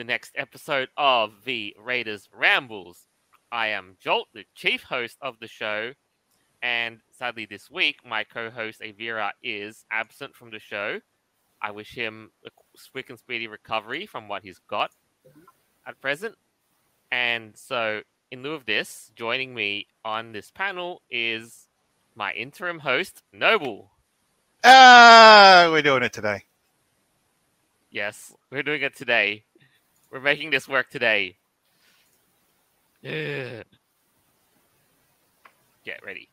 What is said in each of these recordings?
the next episode of the Raiders Rambles. I am Jolt, the chief host of the show, and sadly this week, my co-host Avira is absent from the show. I wish him a quick and speedy recovery from what he's got at present. And so, in lieu of this, joining me on this panel is my interim host, Noble. Ah, we're doing it today. Yes, we're doing it today. We're making this work today. Get ready.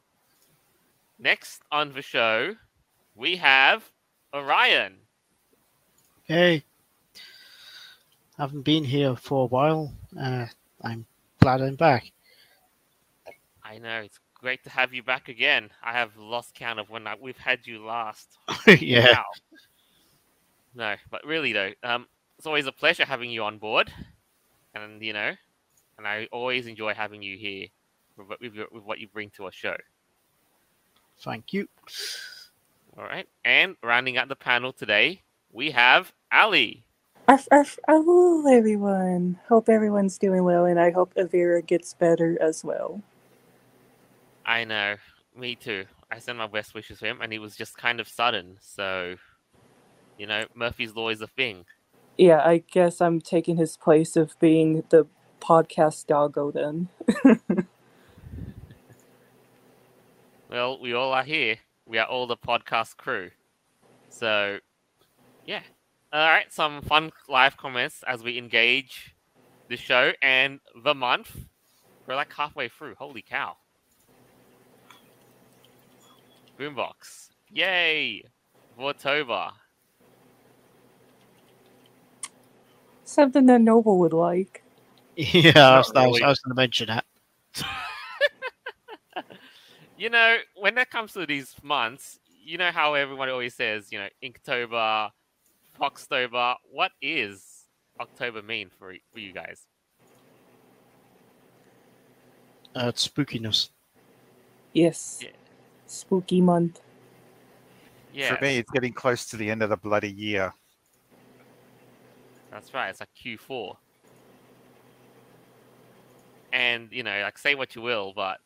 Next on the show, we have Orion. Hey, haven't been here for a while. Uh, I'm glad I'm back. I know it's great to have you back again. I have lost count of when I, we've had you last. yeah. Wow. No, but really though, um, it's always a pleasure having you on board, and you know, and I always enjoy having you here with, with, with what you bring to our show. Thank you. All right, and rounding out the panel today, we have Ally. Arf, arf, hello, everyone. Hope everyone's doing well, and I hope Avira gets better as well. I know, me too. I sent my best wishes to him, and he was just kind of sudden. So, you know, Murphy's law is a thing. Yeah, I guess I'm taking his place of being the podcast doggo then. Well, we all are here. We are all the podcast crew. So, yeah. All right, some fun live comments as we engage the show and the month. We're like halfway through. Holy cow. Boombox. Yay! Vortober. Something that Noble would like. Yeah, I was, I was, really. I was going to mention that. You know, when it comes to these months, you know how everyone always says, you know, Inktober, Foxtober. What is October mean for, for you guys? Uh, it's spookiness. Yes. Yeah. Spooky month. Yeah, For me, it's getting close to the end of the bloody year. That's right. It's like Q4. And, you know, like say what you will, but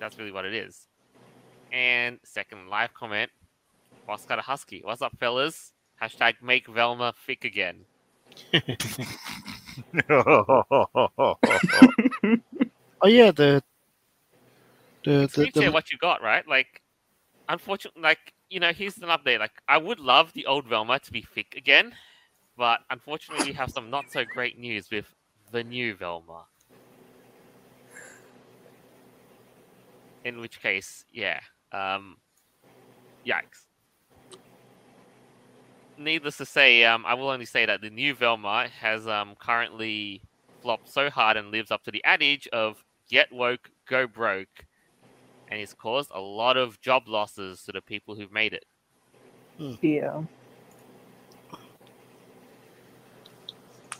that's really what it is. And second live comment, Oscar Husky. What's up, fellas? Hashtag make Velma thick again. Oh yeah, the the the, the what you got, right? Like, unfortunately, like, you know, here's an update. Like, I would love the old Velma to be thick again, but unfortunately, we have some not so great news with the new Velma. In which case, yeah, um, yikes. Needless to say, um, I will only say that the new Velma has um, currently flopped so hard and lives up to the adage of get woke, go broke, and it's caused a lot of job losses to the people who've made it. Yeah.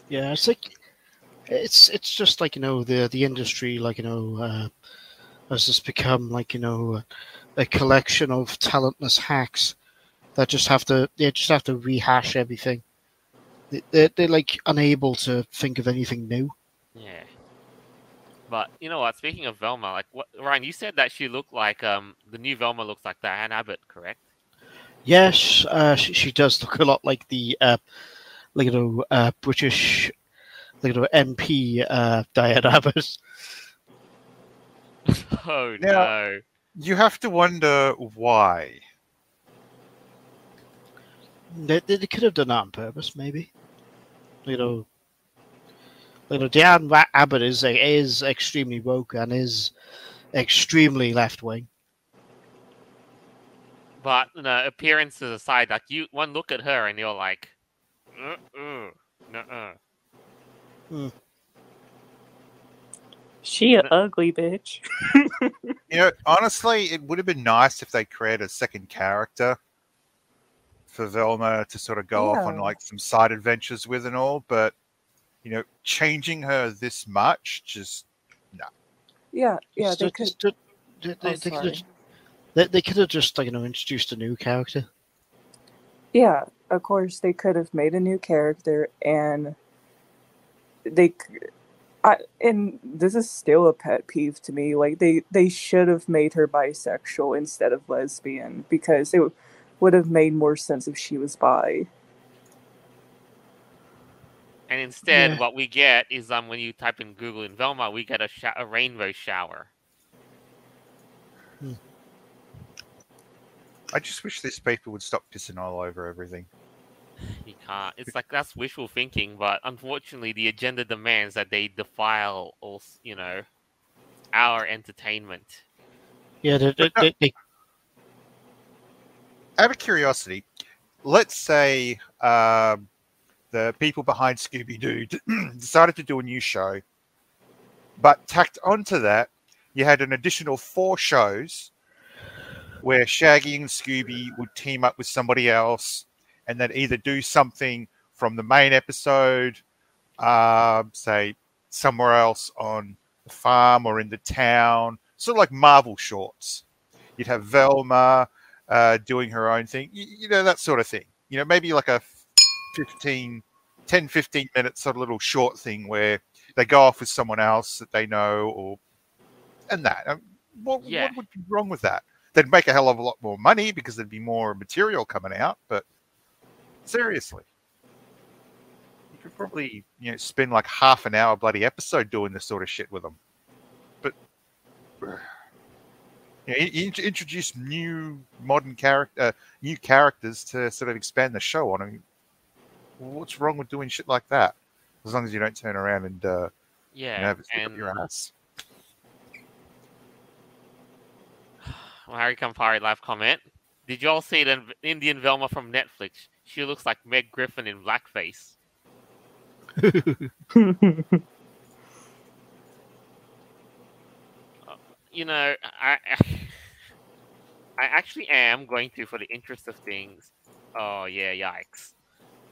Yeah, it's like it's it's just like you know the the industry like you know uh, has just become like you know a collection of talentless hacks that just have to they just have to rehash everything. They they're, they're like unable to think of anything new. Yeah. But you know what? Speaking of Velma, like what Orion, you said that she looked like um the new Velma looks like Diane Abbott, correct? Yes, uh, she, she does look a lot like the uh, like you know uh, British like you know MP uh, Diane Abbott. oh Yeah. no. you have to wonder why. They, they, they could have done that on purpose, maybe. You know, you know, Diane Abbott is is extremely woke and is extremely left wing. But you know, appearances aside, like you one look at her and you're like, uh, uh, uh. Hmm. She a ugly bitch. You know, honestly, it would have been nice if they created a second character for Velma to sort of go off on like some side adventures with and all, but you know, changing her this much just no. Yeah, yeah, Just- they could. just- they, Oh, they, they could have, they, they could have just like you know introduced a new character. Yeah, of course, they could have made a new character and they. c- I, and this is still a pet peeve to me. Like they, they should have made her bisexual instead of lesbian because it would have made more sense if she was bi. And instead, Yeah. what we get is um when you type in Google in Velma, we get a, sho- a rainbow shower. I just wish these people would stop pissing all over everything. You can't. It's like that's wishful thinking, but unfortunately, the agenda demands that they defile all you know our entertainment. Yeah, they, they, they, they, Out of curiosity, let's say um, the people behind Scooby Doo decided to do a new show, but tacked onto that, you had an additional four shows where Shaggy and Scooby would team up with somebody else and then either do something from the main episode, um, say somewhere else on the farm or in the town, sort of like Marvel shorts. You'd have Velma uh, doing her own thing, you, you know, that sort of thing. You know, maybe like a 15, 10, 15 minute sort of little short thing where they go off with someone else that they know or, and that. Um, What, Yeah. what would be wrong with that? They'd make a hell of a lot more money because there'd be more material coming out, but seriously. You could probably, you know, spend like half an hour bloody episode doing this sort of shit with them. But you know, in- introduce new modern character, uh, new characters to sort of expand the show on. I mean, what's wrong with doing shit like that? As long as you don't turn around and uh, you Yeah, know, have it stick up and your ass. well, Harry Campari live comment. Did you all see the Indian Velma from Netflix? She looks like Meg Griffin in blackface. Uh, you know, I I actually am going to, for the interest of things. Oh yeah, yikes!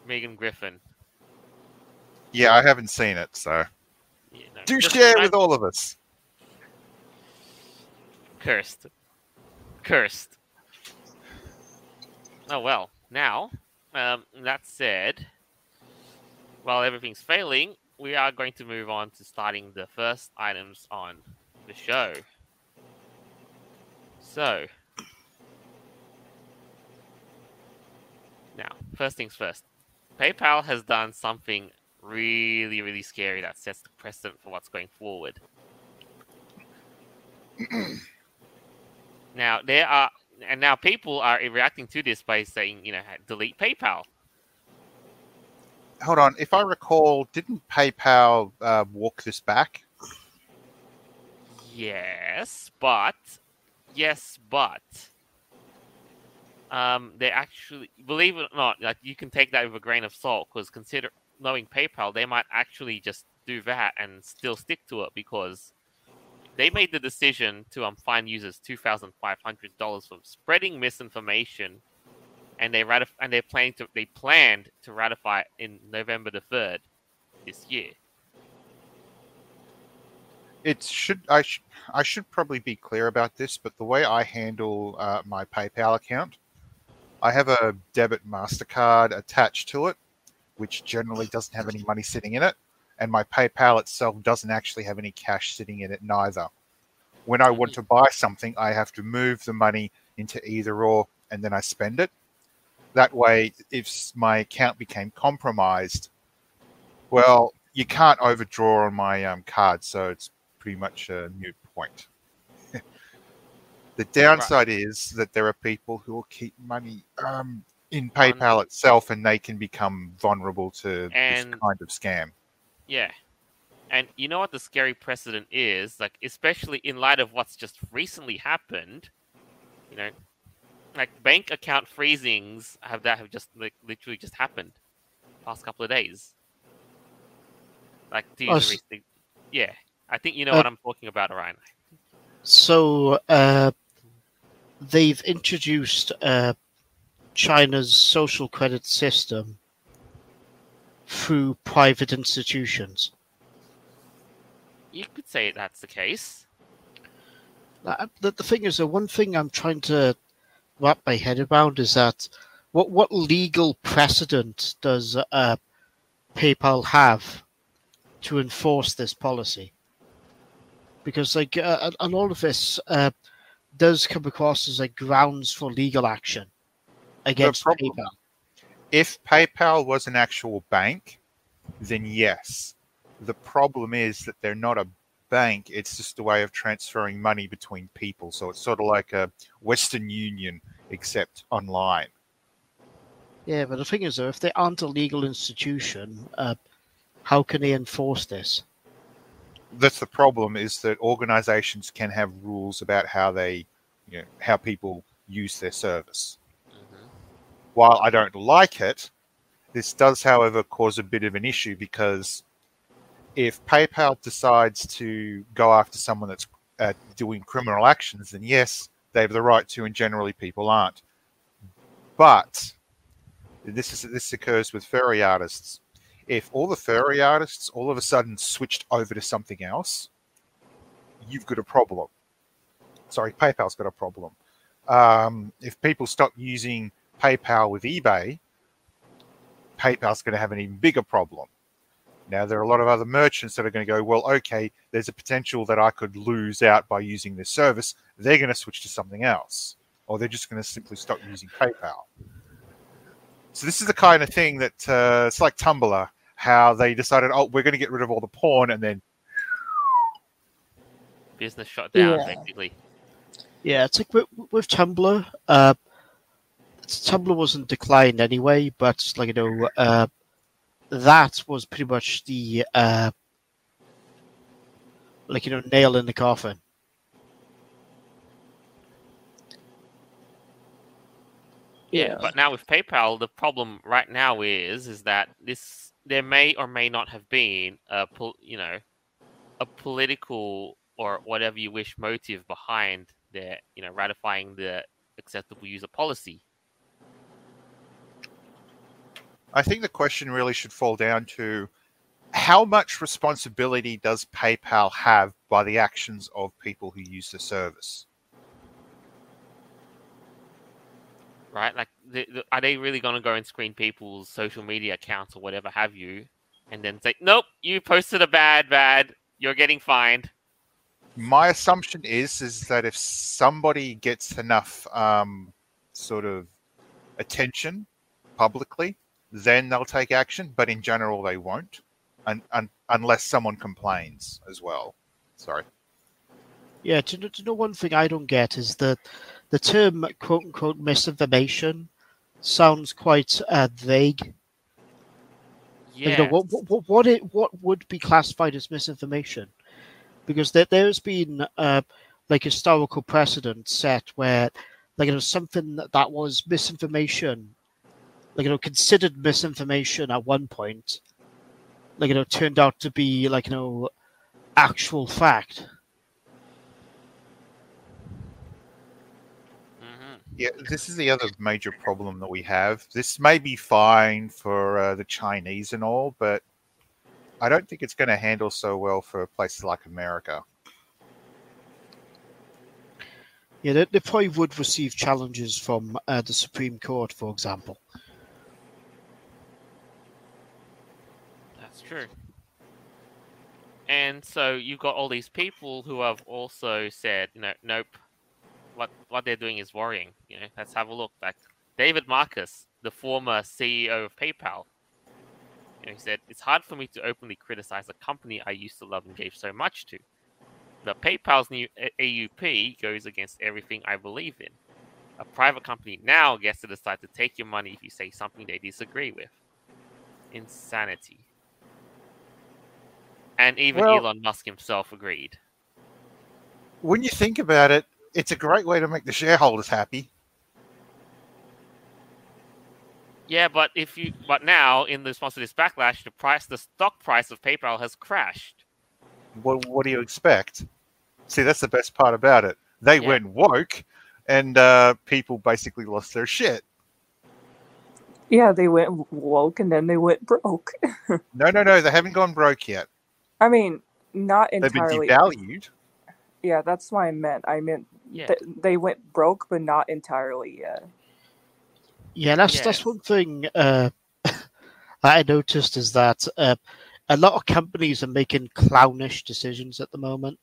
Megan Griffin. Yeah, I haven't seen it, so You know, do share with all of us. Cursed. Cursed. Oh well. Now, um, that said, while everything's failing, we are going to move on to starting the first items on the show. So, now, first things first. PayPal has done something really, really scary that sets the precedent for what's going forward. Now there are, and now people are reacting to this by saying, you know, delete PayPal. Hold on, if I recall, didn't PayPal uh, walk this back? Yes, but yes, but um, they actually believe it or not, like you can take that with a grain of salt because consider knowing PayPal, they might actually just do that and still stick to it because they made the decision to um, fine users two thousand five hundred dollars for spreading misinformation, and they ratif- and they're planning to they planned to ratify it in November the third this year. It should I should I should probably be clear about this, but the way I handle uh, my PayPal account, I have a debit Mastercard attached to it, which generally doesn't have any money sitting in it, and my PayPal itself doesn't actually have any cash sitting in it neither. When I want to buy something, I have to move the money into either or, and then I spend it. That way, if my account became compromised, well, you can't overdraw on my um, card, so it's pretty much a moot point. the downside is that there are people who will keep money um, in PayPal itself, and they can become vulnerable to And- this kind of scam. Yeah. And you know what the scary precedent is? Like, especially in light of what's just recently happened, you know, like bank account freezings have that have just like literally just happened past couple of days. Like, Oh, use a s- yeah, I think you know Uh, what I'm talking about, Orion. So uh, they've introduced uh, China's social credit system through private institutions. You could say that's the case. The, the thing is, the one thing I'm trying to wrap my head around is that what what legal precedent does uh, PayPal have to enforce this policy? Because like uh, and all of this uh, does come across as like grounds for legal action against PayPal. If PayPal was an actual bank, then yes. The problem is that they're not a bank. It's just a way of transferring money between people. So it's sort of like a Western Union, except online. Yeah, but the thing is, though, if they aren't a legal institution, uh, how can they enforce this? That's the problem is that organizations can have rules about how they, you know, how people use their service. While I don't like it, this does, however, cause a bit of an issue because if PayPal decides to go after someone that's uh, doing criminal actions, then yes, they have the right to, and generally people aren't. But this is this occurs with furry artists. If all the furry artists all of a sudden switched over to something else, you've got a problem. Sorry, PayPal's got a problem. Um, if people stop using PayPal with eBay, PayPal's going to have an even bigger problem. Now, there are a lot of other merchants that are going to go, well, okay, there's a potential that I could lose out by using this service. They're going to switch to something else, or they're just going to simply stop using PayPal. So, this is the kind of thing that uh, it's like Tumblr, how they decided, oh, we're going to get rid of all the porn, and then Business shut down, Yeah. basically. Yeah, it's like with, with Tumblr. Uh, Tumblr wasn't declined anyway, but like you know, uh, that was pretty much the uh, like you know nail in the coffin. Yeah. But now with PayPal, the problem right now is is that this there may or may not have been a pol- you know a political or whatever you wish motive behind their you know ratifying the acceptable user policy. I think the question really should fall down to how much responsibility does PayPal have by the actions of people who use the service? right? Like, the, the, are they really going to go and screen people's social media accounts or whatever have you, and then say, "Nope, you posted a bad, bad. You're getting fined." My assumption is is that if somebody gets enough um, sort of attention publicly, then they'll take action. But in general, they won't, un- un- unless someone complains as well. Sorry. Yeah, to, know- to know one thing I don't get is that the term "quote unquote" misinformation sounds quite uh, vague. Yeah. You know, what, what, what, it, what would be classified as misinformation? Because there, there's been uh, like historical precedent set where, like, you know, something that, that was misinformation, like, you know, considered misinformation at one point, like, you know, turned out to be, like, you know, actual fact. Mhm. Yeah, this is the other major problem that we have. This may be fine for uh, the Chinese and all, but I don't think it's going to handle so well for places like America. Yeah, they, they probably would receive challenges from uh, the Supreme Court, for example. That's true. And so you've got all these people who have also said, you know, nope, what what they're doing is worrying. You know, let's have a look. Like David Marcus, the former CEO of PayPal, you know, he said, "It's hard for me to openly criticize a company I used to love and gave so much to. But PayPal's new AUP goes against everything I believe in. A private company now gets to decide to take your money if you say something they disagree with. Insanity." And even Well- Elon Musk himself agreed. When you think about it, it's a great way to make the shareholders happy. Yeah, but if you but now in response to this backlash, the price the stock price of PayPal has crashed. What, what do you expect? See, that's the best part about it. They Yeah. went woke, and uh, people basically lost their shit. Yeah, they went woke and then they went broke. No, no, no, they haven't gone broke yet. I mean, not They've been entirely. devalued. Yeah, that's what I meant. I meant Yeah. th- they went broke, but not entirely yet. Yeah, that's Yes. that's one thing uh, I noticed is that uh, a lot of companies are making clownish decisions at the moment.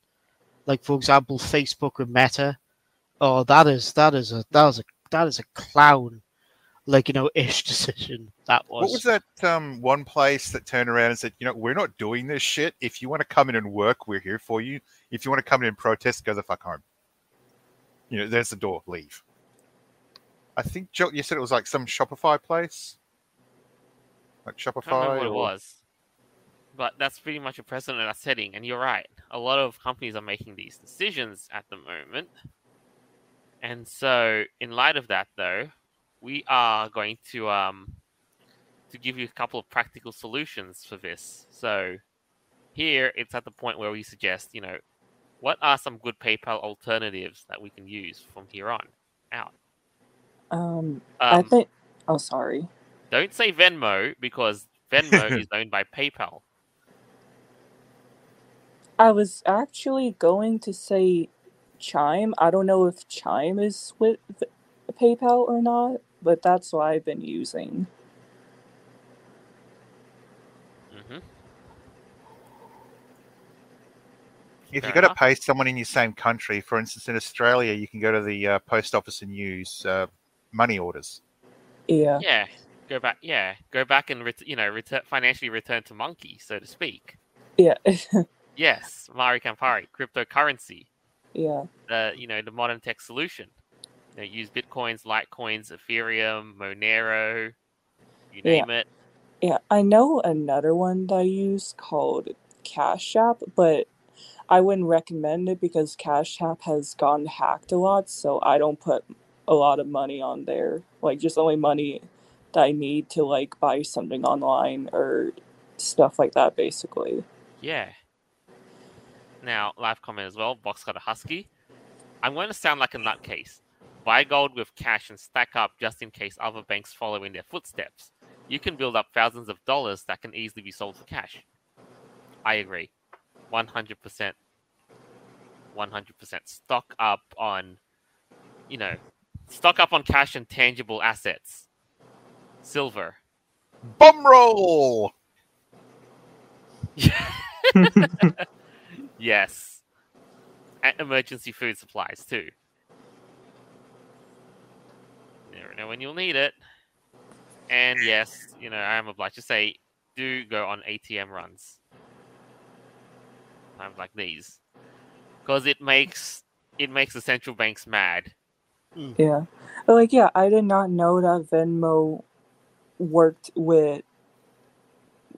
Like for example, Facebook with Meta. Oh, that is that is a that is a that is a clown, like you know, ish decision. That was. What was that um, one place that turned around and said, you know, we're not doing this shit. If you want to come in and work, we're here for you. If you want to come in and protest, go the fuck home. You know, there's the door. Leave. I think Joe, you said it was like some Shopify place, like I Shopify. can't remember what it was. But that's pretty much a precedent that's setting, and you're right. A lot of companies are making these decisions at the moment. And so, in light of that, though, we are going to um, to give you a couple of practical solutions for this. So, here it's at the point where we suggest, you know, what are some good PayPal alternatives that we can use from here on out. Um, I Um, think. Oh, sorry. Don't say Venmo because Venmo is owned by PayPal. I was actually going to say Chime. I don't know if Chime is with PayPal or not, but that's what I've been using. hmm If Fair you've got to pay someone in your same country, for instance, in Australia, you can go to the uh, post office and use uh, money orders. Yeah. Yeah, go back. Yeah, go back and ret- you know return financially return to monkey, so to speak. Yeah. Yes, Mari Campari, cryptocurrency, yeah. the you know the modern tech solution. You know, use bitcoins, Litecoins, Ethereum, Monero, you Yeah. name it. Yeah. I know another one that I use called Cash App, but I wouldn't recommend it because Cash App has gotten hacked a lot, so I don't put a lot of money on there. Like just only money that I need to like buy something online or stuff like that basically. Yeah. Now, live comment as well. Boxcar Husky. I'm going to sound like a nutcase. Buy gold with cash and stack up just in case other banks follow in their footsteps. You can build up thousands of dollars that can easily be sold for cash. I agree. 100%. 100%. Stock up on, you know, stock up on cash and tangible assets. Silver. Bum roll. yes. And emergency food supplies too. You never know when you'll need it. And yes, you know, I am obliged to say, do go on ATM runs. Times like these. Because it makes it makes the central banks mad. Mm. Yeah. But like yeah, I did not know that Venmo worked with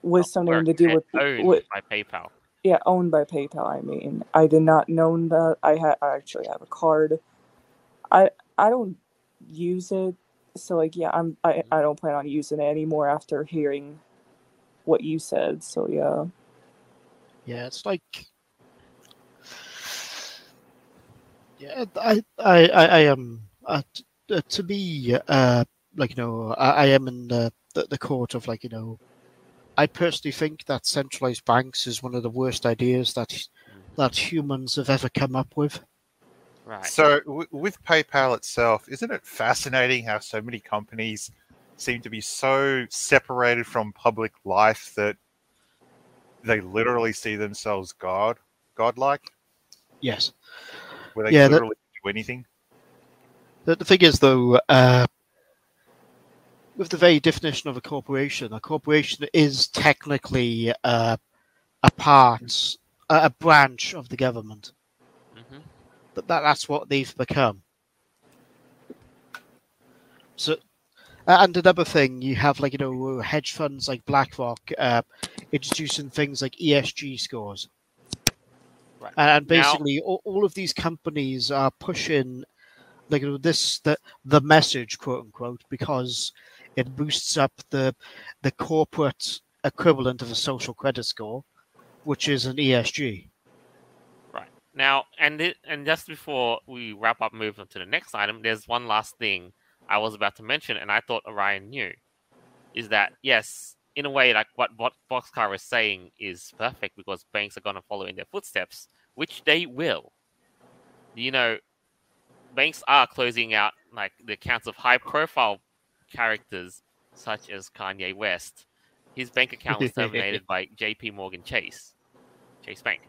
with something to do with, owned with by PayPal. yeah, owned by PayPal, I mean. I did not know that I had I actually have a card. I I don't use it. So like yeah, I'm I, I don't plan on using it anymore after hearing what you said. So yeah. Yeah, it's like. Yeah, I, I, I, I am. Uh, t- uh, to me, uh, like you know, I, I am in the, the the court of like you know. I personally think that centralized banks is one of the worst ideas that that humans have ever come up with. Right. So, w- with PayPal itself, isn't it fascinating how so many companies seem to be so separated from public life that they literally see themselves God, godlike, Yes. where they Yeah, that- literally do anything? The, the thing is, though, uh, with the very definition of a corporation, a corporation is technically uh, a part, a a branch of the government. That, that that's what they've become. So, and another thing, you have like you know hedge funds like BlackRock uh, introducing things like ESG scores, Right. and Now- basically all, all of these companies are pushing like you know, this the the message quote unquote because it boosts up the the corporate equivalent of a social credit score, which is an ESG. Now, and it, and just before we wrap up, move on to the next item, there's one last thing I was about to mention, and I thought Orion knew, is that yes, in a way, like what what Boxcar is saying is perfect because banks are going to follow in their footsteps, which they will. You know, banks are closing out like the accounts of high-profile characters such as Kanye West, his bank account was terminated by J.P. Morgan Chase, Chase Bank.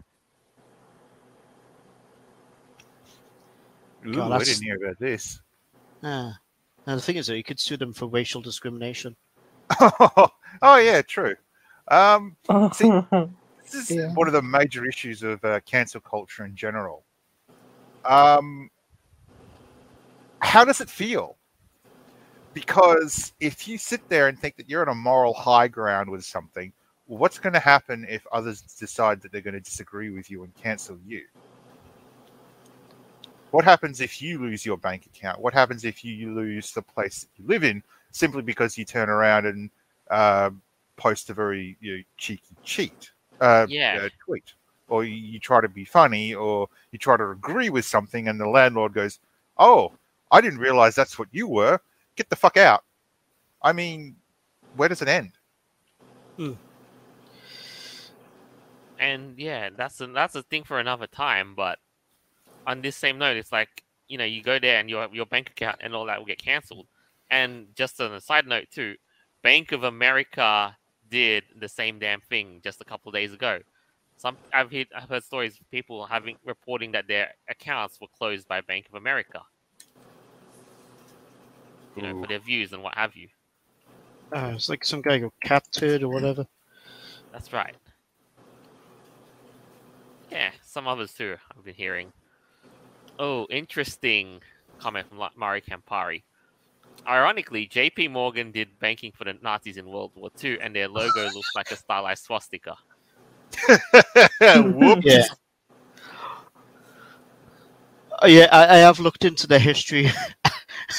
Ooh, God, I didn't hear about this. Ah. And the thing is, though, you could sue them for racial discrimination. oh yeah, true. Um, See- this is Yeah. one of the major issues of uh, cancel culture in general. Um, how does it feel? Because if you sit there and think that you're on a moral high ground with something, what's going to happen if others decide that they're going to disagree with you and cancel you? What happens if you lose your bank account? What happens if you lose the place that you live in simply because you turn around and uh, post a very you know, cheeky cheat uh, Yeah. uh, tweet, or you, you try to be funny, or you try to agree with something, and the landlord goes, "Oh, I didn't realize that's what you were. Get the fuck out." I mean, where does it end? and yeah, that's a, that's a thing for another time. But on this same note, it's like you know, you go there and your your bank account and all that will get cancelled. And just on a side note too, Bank of America did the same damn thing just a couple of days ago. Some I've heard, I've heard stories of people having reporting that their accounts were closed by Bank of America. You know, Ooh. for their views and what have you. Uh, it's like some guy got captured or whatever. That's right. Yeah, some others too. I've been hearing. Oh, interesting comment from La- Mari Campari. Ironically, J.P. Morgan did banking for the Nazis in World War II, and their logo looks like a stylized swastika. Whoops. Yeah. Oh, yeah, I, I have looked into the history.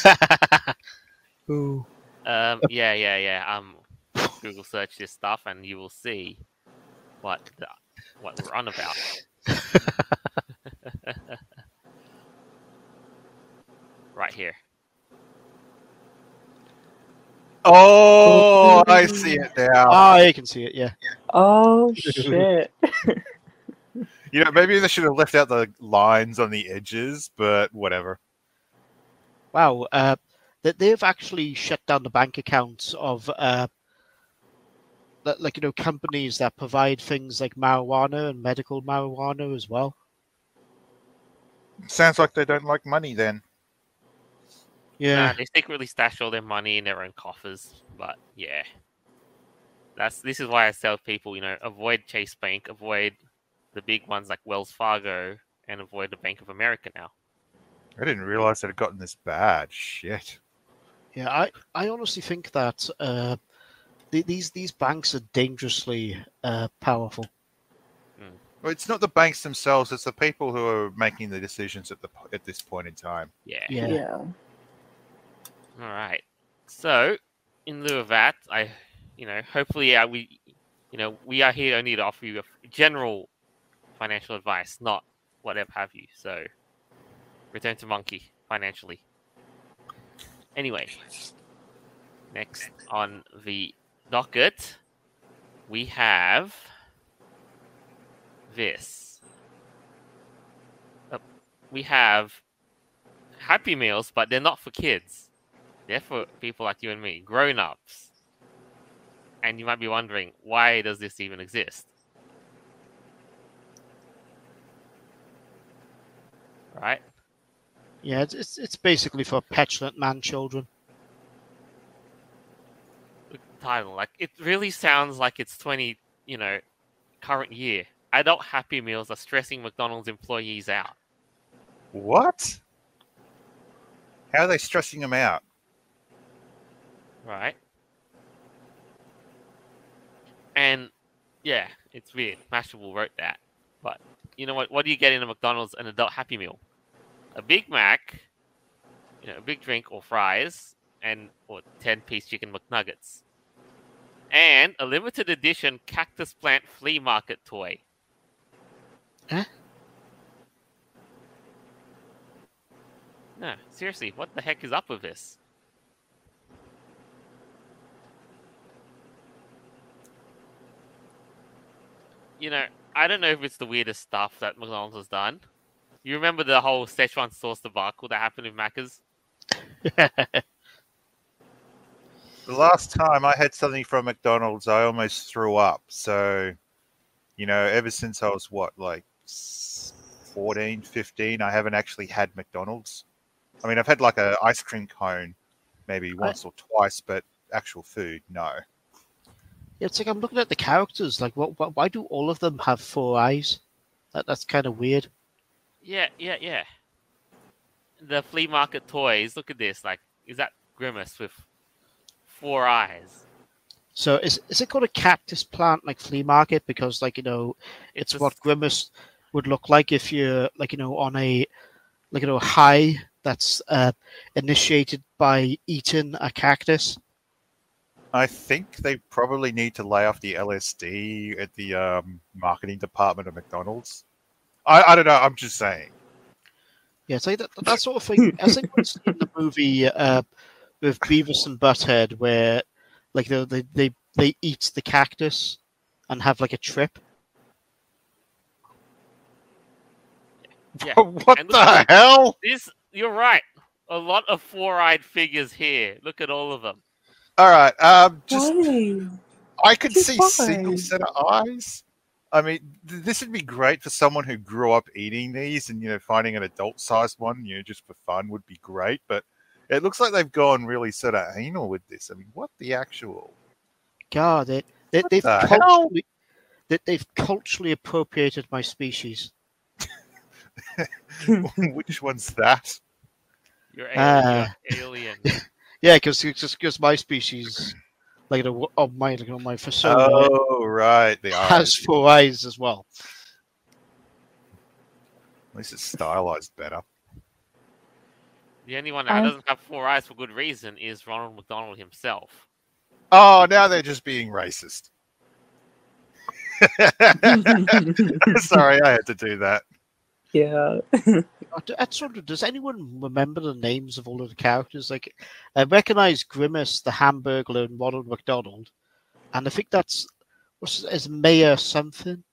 Ooh. Um, yeah, yeah, yeah. Um, Google search this stuff, and you will see what the, what we're on about. Right here. Oh, I see it now. Ah, you can see it, yeah. oh shit! You know, maybe they should have left out the lines on the edges, but whatever. Wow. Uh, that they've actually shut down the bank accounts of uh, that, like you know companies that provide things like marijuana and medical marijuana as well. Sounds like they don't like money then. Yeah. Nah, they secretly stash all their money in their own coffers. But yeah, that's this is why I tell people, you know, avoid Chase Bank, avoid the big ones like Wells Fargo, and avoid the Bank of America now. I didn't realize it had gotten this bad. Shit. Yeah, I, I honestly think that uh, th- these these banks are dangerously uh, powerful. Well, it's not the banks themselves; it's the people who are making the decisions at the at this point in time. Yeah. Yeah. Yeah. All right. So, in lieu of that, I, you know, hopefully, uh, we, you know, we are here only to offer you a general financial advice, not whatever have you. So, return to monkey financially. Anyway, next on the docket, we have this. Uh, we have Happy Meals, but they're not for kids. They're for people like you and me, grown ups. And you might be wondering, why does this even exist? Right? Yeah, it's it's, it's basically for petulant man children. Title, like, it really sounds like it's 20, you know, current year. Adult Happy Meals are stressing McDonald's employees out. What? How are they stressing them out? Right? And yeah, it's weird. Mashable wrote that. But you know what? What do you get in a McDonald's an adult Happy Meal? A Big Mac, you know, a big drink or fries, and or ten piece chicken McNuggets. And a limited edition cactus plant flea market toy. Huh? No, seriously, what the heck is up with this? You know, I don't know if it's the weirdest stuff that McDonald's has done. You remember the whole Szechuan sauce debacle that happened with Macca's? The last time I had something from McDonald's, I almost threw up. So, you know, ever since I was what, like s- 14, 15, I haven't actually had McDonald's. I mean, I've had like a ice cream cone maybe once or twice, but actual food, no. It's like I'm looking at the characters. Like, what, what? Why do all of them have four eyes? That that's kind of weird. Yeah, yeah, yeah. The flea market toys. Look at this. Like, is that Grimace with four eyes? So is is it called a cactus plant like flea market? Because like you know, it's It's what Grimace would look like if you're like you know on a like you know high that's uh, initiated by eating a cactus. I think they probably need to lay off the LSD at the um, marketing department of McDonald's. I, I don't know. I'm just saying. Yeah, it's like that, that sort of thing. I think it's in the movie uh, with Beavis and Butthead where like they they they, they eat the cactus and have like a trip. Yeah. what And the look hell? This, you're right. A lot of four-eyed figures here. Look at all of them. All right. Um, just Why? I could Just see why? single set of eyes. I mean, th- this would be great for someone who grew up eating these, and you know, finding an adult-sized one, you know, just for fun would be great. But it looks like they've gone really sort of anal with this. I mean, what the actual? God, they, they they've the culturally they, they've culturally appropriated my species. Which one's that? You're alien. alien. Yeah, because because my species, like the on my like on my persona, Oh, right, the has eyes. four eyes as well. At least it's stylized better. The only one that I- doesn't have four eyes for good reason is Ronald McDonald himself. Oh, now they're just being racist. Sorry, I had to do that. yeah. Just wonder, does anyone remember the names of all of the characters? Like, I recognize Grimace, the Hamburglar, and Ronald McDonald, and I think that's what's is Mayor something.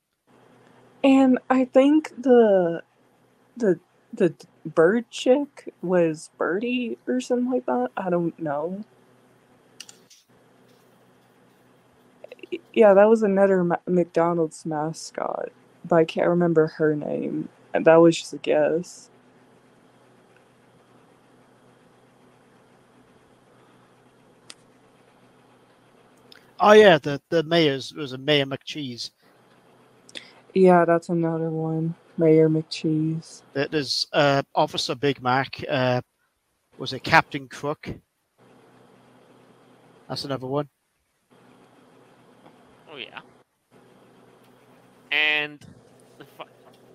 And I think the the the bird chick was Birdie or something like that. I don't know. Yeah, that was another McDonald's mascot, but I can't remember her name. That was just a guess. Oh yeah, the the mayor's was a Mayor McCheese. Yeah, that's another one. Mayor McCheese. There's uh, Officer Big Mac. Uh, was it Captain Crook? That's another one. Oh yeah. And the, fu-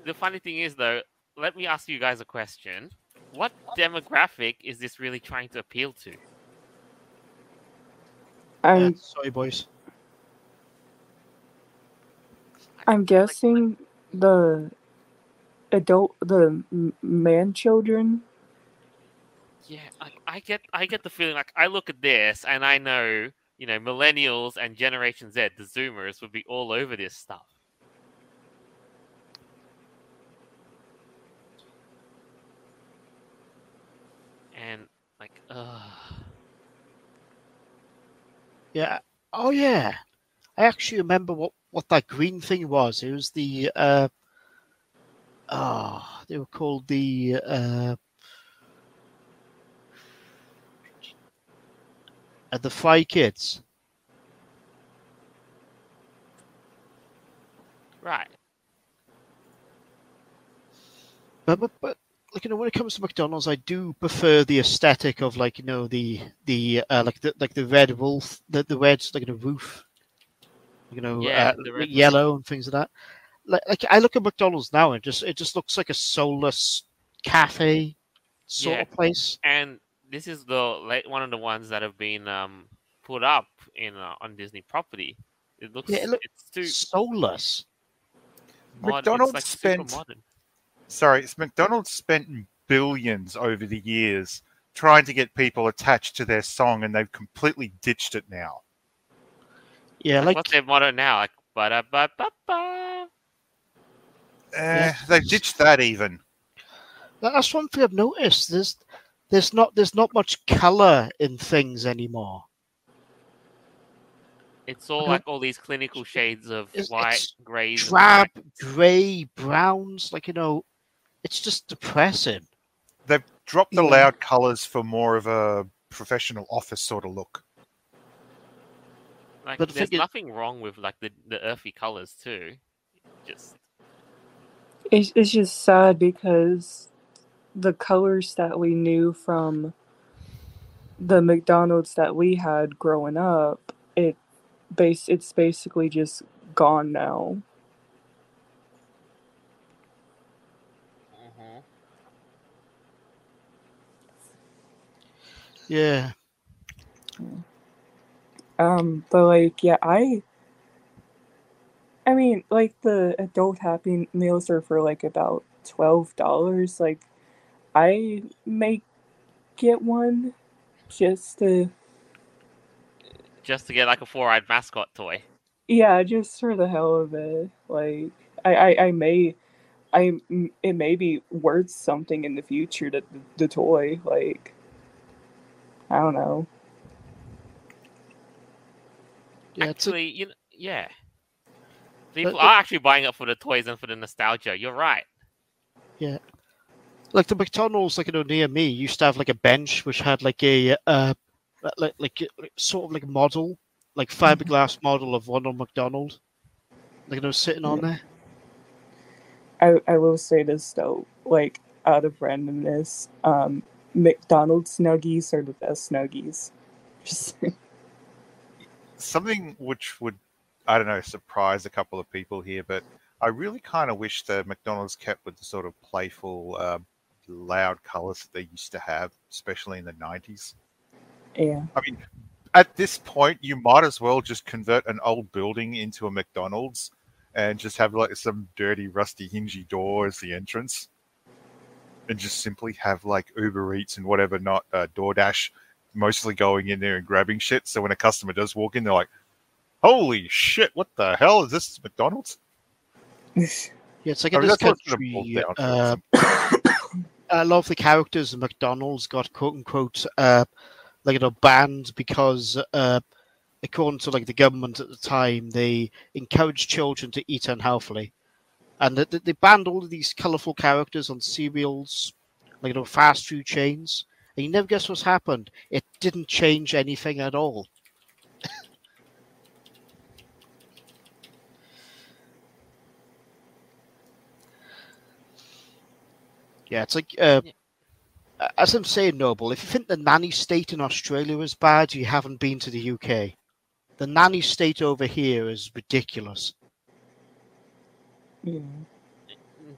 the funny thing is, though, let me ask you guys a question. What demographic is this really trying to appeal to? I'm sorry, boys. I'm guessing the adult the man children. Yeah, I, I get I get the feeling like I look at this and I know you know millennials and Generation Z, the Zoomers, would be all over this stuff. And like, uh, Yeah. Oh yeah. I actually remember what what that green thing was. It was the uh oh, they were called the uh uh, the Fry Kids. right? But, but but like you know when it comes to McDonald's, I do prefer the aesthetic of like you know the the uh, like the like the red wolf, the the red like the roof, you know, Yeah, uh, the red yellow and things like that. Like like I look at McDonald's now and just it just looks like a soulless cafe sort Yeah. of place. And this is the late one of the ones that have been um, put up in uh, on Disney property. It looks Yeah, it look- it's too Soulless. modern. McDonald's it's like spent- super modern. Sorry, it's McDonald's spent billions over the years trying to get people attached to their song, and they've completely ditched it now. Yeah, Like, like what's their motto now? Like ba da ba ba ba. Eh, They've ditched that even. that's one thing I've noticed. There's there's not there's not much color in things anymore. It's all like all these clinical shades of It's- white, it's grays, drab, black. grey, browns. Like you know, it's just depressing. They've dropped the Yeah. loud colors for more of a professional office sort of look. Like, But there's thing is- nothing wrong with like the, the earthy colors too. Just It's it's just sad because the colors that we knew from the McDonald's that we had growing up, it base it's basically just gone now. Yeah, Um, but like, yeah, I, I mean, like the adult Happy Meals are for like about twelve dollars. Like, I may get one just to, just to get like a four-eyed mascot toy. yeah, just for the hell of it. Like, I, I, I may, I, m- it may be worth something in the future. The, the toy, like, I don't know. yeah. It's a, actually, you know, yeah. People the- are actually buying it for the toys and for the nostalgia. You're right. Yeah. Like the McDonald's, like you know, near me used to have like a bench which had like a uh, like like like, sort of like model, like fiberglass model of Ronald McDonald, like you know, sitting on there. I, I will say this though, like out of randomness, um, McDonald's Snuggies are the best Snuggies. Something which would, I don't know, surprise a couple of people here, but I really kind of wish the McDonald's kept with the sort of playful, uh, loud colors that they used to have, especially in the 90s. yeah, I mean, at this point, you might as well just convert an old building into a McDonald's and just have like some dirty, rusty, hingy door as the entrance, and just simply have like Uber Eats and whatever, not uh, DoorDash, mostly going in there and grabbing shit. So when a customer does walk in, they're like, "Holy shit! What the hell is this McDonald's?" Yeah, it's like I in mean, this that's what it's gonna boil country, uh, a lot of the characters in McDonald's got quote unquote uh, like you know banned because uh, according to like the government at the time, they encouraged children to eat unhealthily, and they, they banned all of these colorful characters on cereals, like you know fast food chains. And you never guess what's happened. It didn't change anything at all. Yeah, it's like uh, as I'm saying, Noble. If you think the nanny state in Australia is bad, you haven't been to the UK. The nanny state over here is ridiculous. Yeah.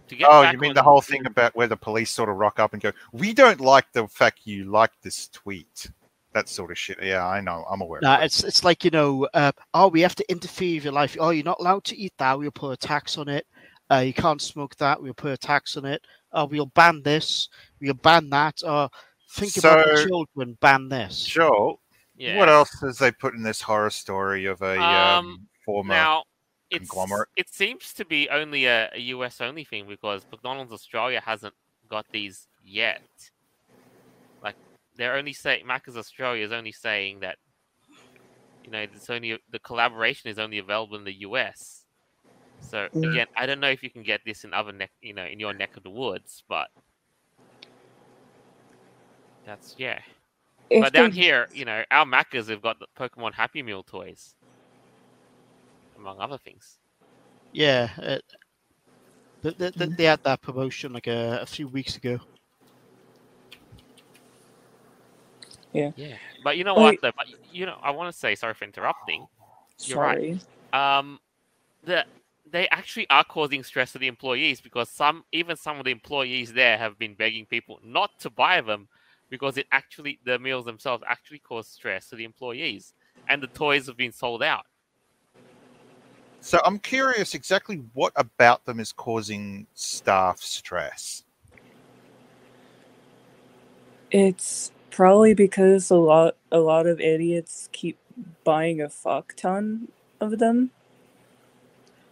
To get Oh, you mean the whole thing about where the police sort of rock up and go, "We don't like the fact you like this tweet." That sort of shit. Yeah, I know. I'm aware. Nah, of it's it's like you know, uh, oh, we have to interfere with your life. Oh, you're not allowed to eat that. We'll put a tax on it. Uh, you can't smoke that. We'll put a tax on it. Oh, we'll ban this. We'll ban that. Oh, think about the children. Ban this. Sure. Yeah. What else has they put in this horror story of a um, Um, former? Now, it's, conglomerate. it seems to be only a, a US only thing because McDonald's Australia hasn't got these yet. Like they're only saying Macca's Australia is only saying that you know it's only the collaboration is only available in the US. So Mm. again, I don't know if you can get this in other neck, you know, in your neck of the woods, but that's yeah. If but down here, you know, our Maccas have got the Pokemon Happy Meal toys, among other things. Yeah. Uh, they, they, they- they had that promotion like a, a few weeks ago. Yeah, yeah, but you know Oh, what? you- Though, but you know, I want to say sorry for interrupting. You're right. sorry. Um, the they actually are causing stress to the employees because some, even some of the employees there, have been begging people not to buy them because it actually the meals themselves actually cause stress to the employees, and the toys have been sold out. So I'm curious exactly what about them is causing staff stress. It's probably because a lot a lot of idiots keep buying a fuck ton of them.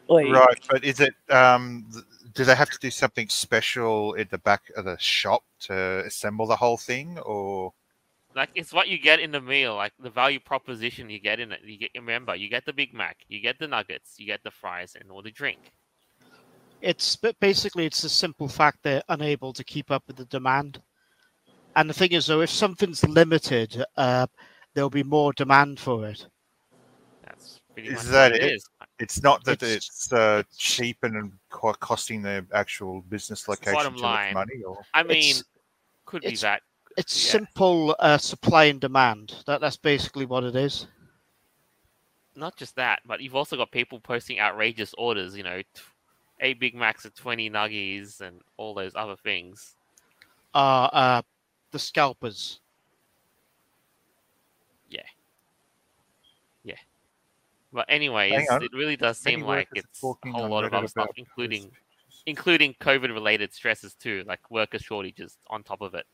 Like Right, but is it? Um, do they have to do something special at the back of the shop to assemble the whole thing, or like it's what you get in the meal, like the value proposition you get in it. You get remember, you get the Big Mac, you get the nuggets, you get the fries, and all the drink. It's but basically it's a simple fact they're unable to keep up with the demand. And the thing is, though, if something's limited, uh, there'll be more demand for it. That's pretty Is much that what it? is. It's not that It's- it's, uh, cheap and costing the actual business location Bottom too line. much money, or I mean, It's- could be that. It's Yeah. simple uh, supply and demand. That that's basically what it is. Not just that, but you've also got people posting outrageous orders. You know, eight Big Macs and twenty nuggies and all those other things. Uh, uh, the scalpers. Yeah, yeah. But anyways, it really does seem Many like it's a whole lot of other stuff, including this. including COVID related stresses too, like worker shortages on top of it.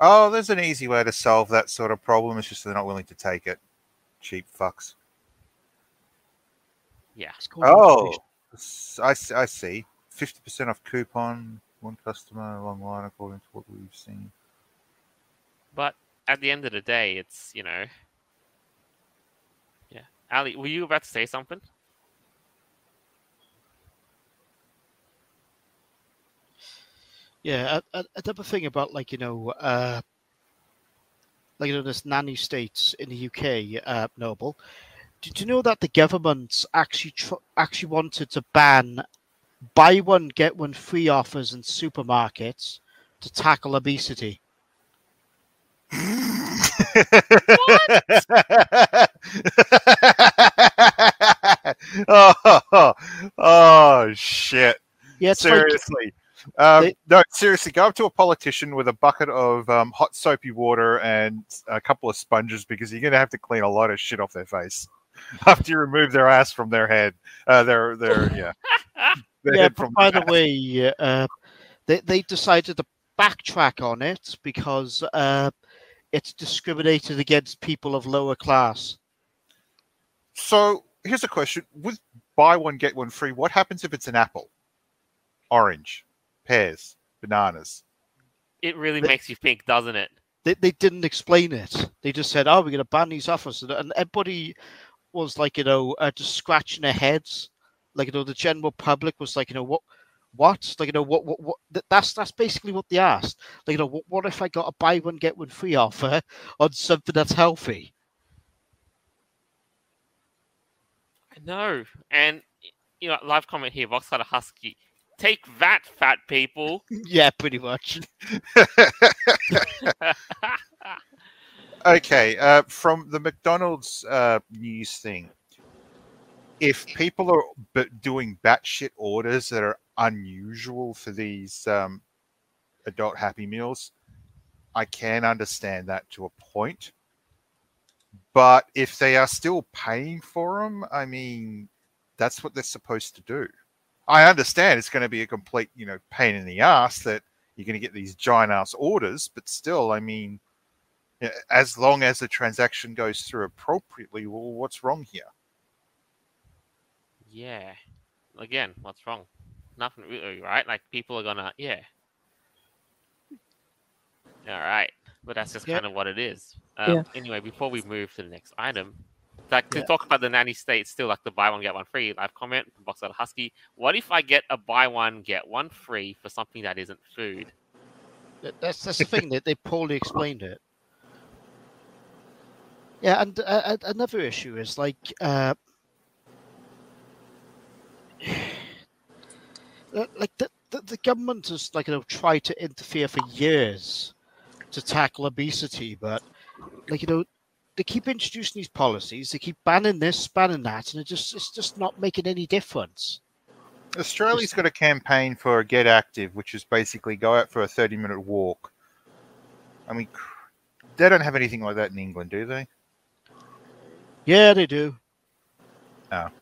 Oh, there's an easy way to solve that sort of problem. It's just they're not willing to take it. Cheap fucks. Yeah. It's called Oh, I, I see. 50% off coupon, one customer, long line according to what we've seen. But at the end of the day, it's you know. Yeah, Ally, were you about to say something? Yeah, a- a- another thing about like you know, uh, like you know, this nanny states in the UK, uh, Noble. Did you know that the government actually tr- actually wanted to ban buy one get one free offers in supermarkets to tackle obesity? oh, oh, shit. Yeah, it's like seriously. Um, they- no, seriously, go up to a politician with a bucket of um, hot soapy water and a couple of sponges because you're going to have to clean a lot of shit off their face after you remove their ass from their head. Uh, their, their, yeah. Their yeah. by the way, uh, they they decided to backtrack on it because uh, it's discriminated against people of lower class. So here's a question: With buy one get one free, what happens if it's an apple, orange, pears, bananas? It really But- makes you think, doesn't it? they, they didn't explain it. They just said, "Oh, we're going to ban these offers," and, and everybody was like, you know, uh, just scratching their heads. Like, you know, the general public was like, you know, what, what, like, you know, what, what, what? That's that's basically what they asked. Like, you know, what, what if I got a buy one get one free offer on something that's healthy? I know. And you know, live comment here, Boxcar Husky. Take that, fat people. yeah, pretty much. Okay, uh, from the McDonald's uh, news thing, if people are b- doing batshit orders that are unusual for these um, adult Happy Meals, I can understand that to a point. But if they are still paying for them, I mean, that's what they're supposed to do. I understand it's going to be a complete, you know, pain in the ass that you're going to get these giant ass orders, but still, I mean, as long as the transaction goes through appropriately, well, what's wrong here? yeah. Again, what's wrong? Nothing really, right? Like people are gonna, yeah. All right, but that's just Yeah. kind of what it is. Um, Yeah. Anyway, before we move to the next item, like to Yeah. talk about the nanny state, still like the buy one get one free. Live comment from Boxcar Husky. What if I get a buy one get one free for something that isn't food? That- That's that's the thing that they poorly explained it. Yeah, and uh, uh, another issue is like uh, uh, like the, the the government has like you know tried to interfere for years to tackle obesity, but like you know they keep introducing these policies, they keep banning this, banning that, and it just it's just not making any difference. Australia's got a campaign for Get Active, which is basically go out for a 30 minute walk. I mean, they don't have anything like that in England, do they? Yeah, they do. Ah.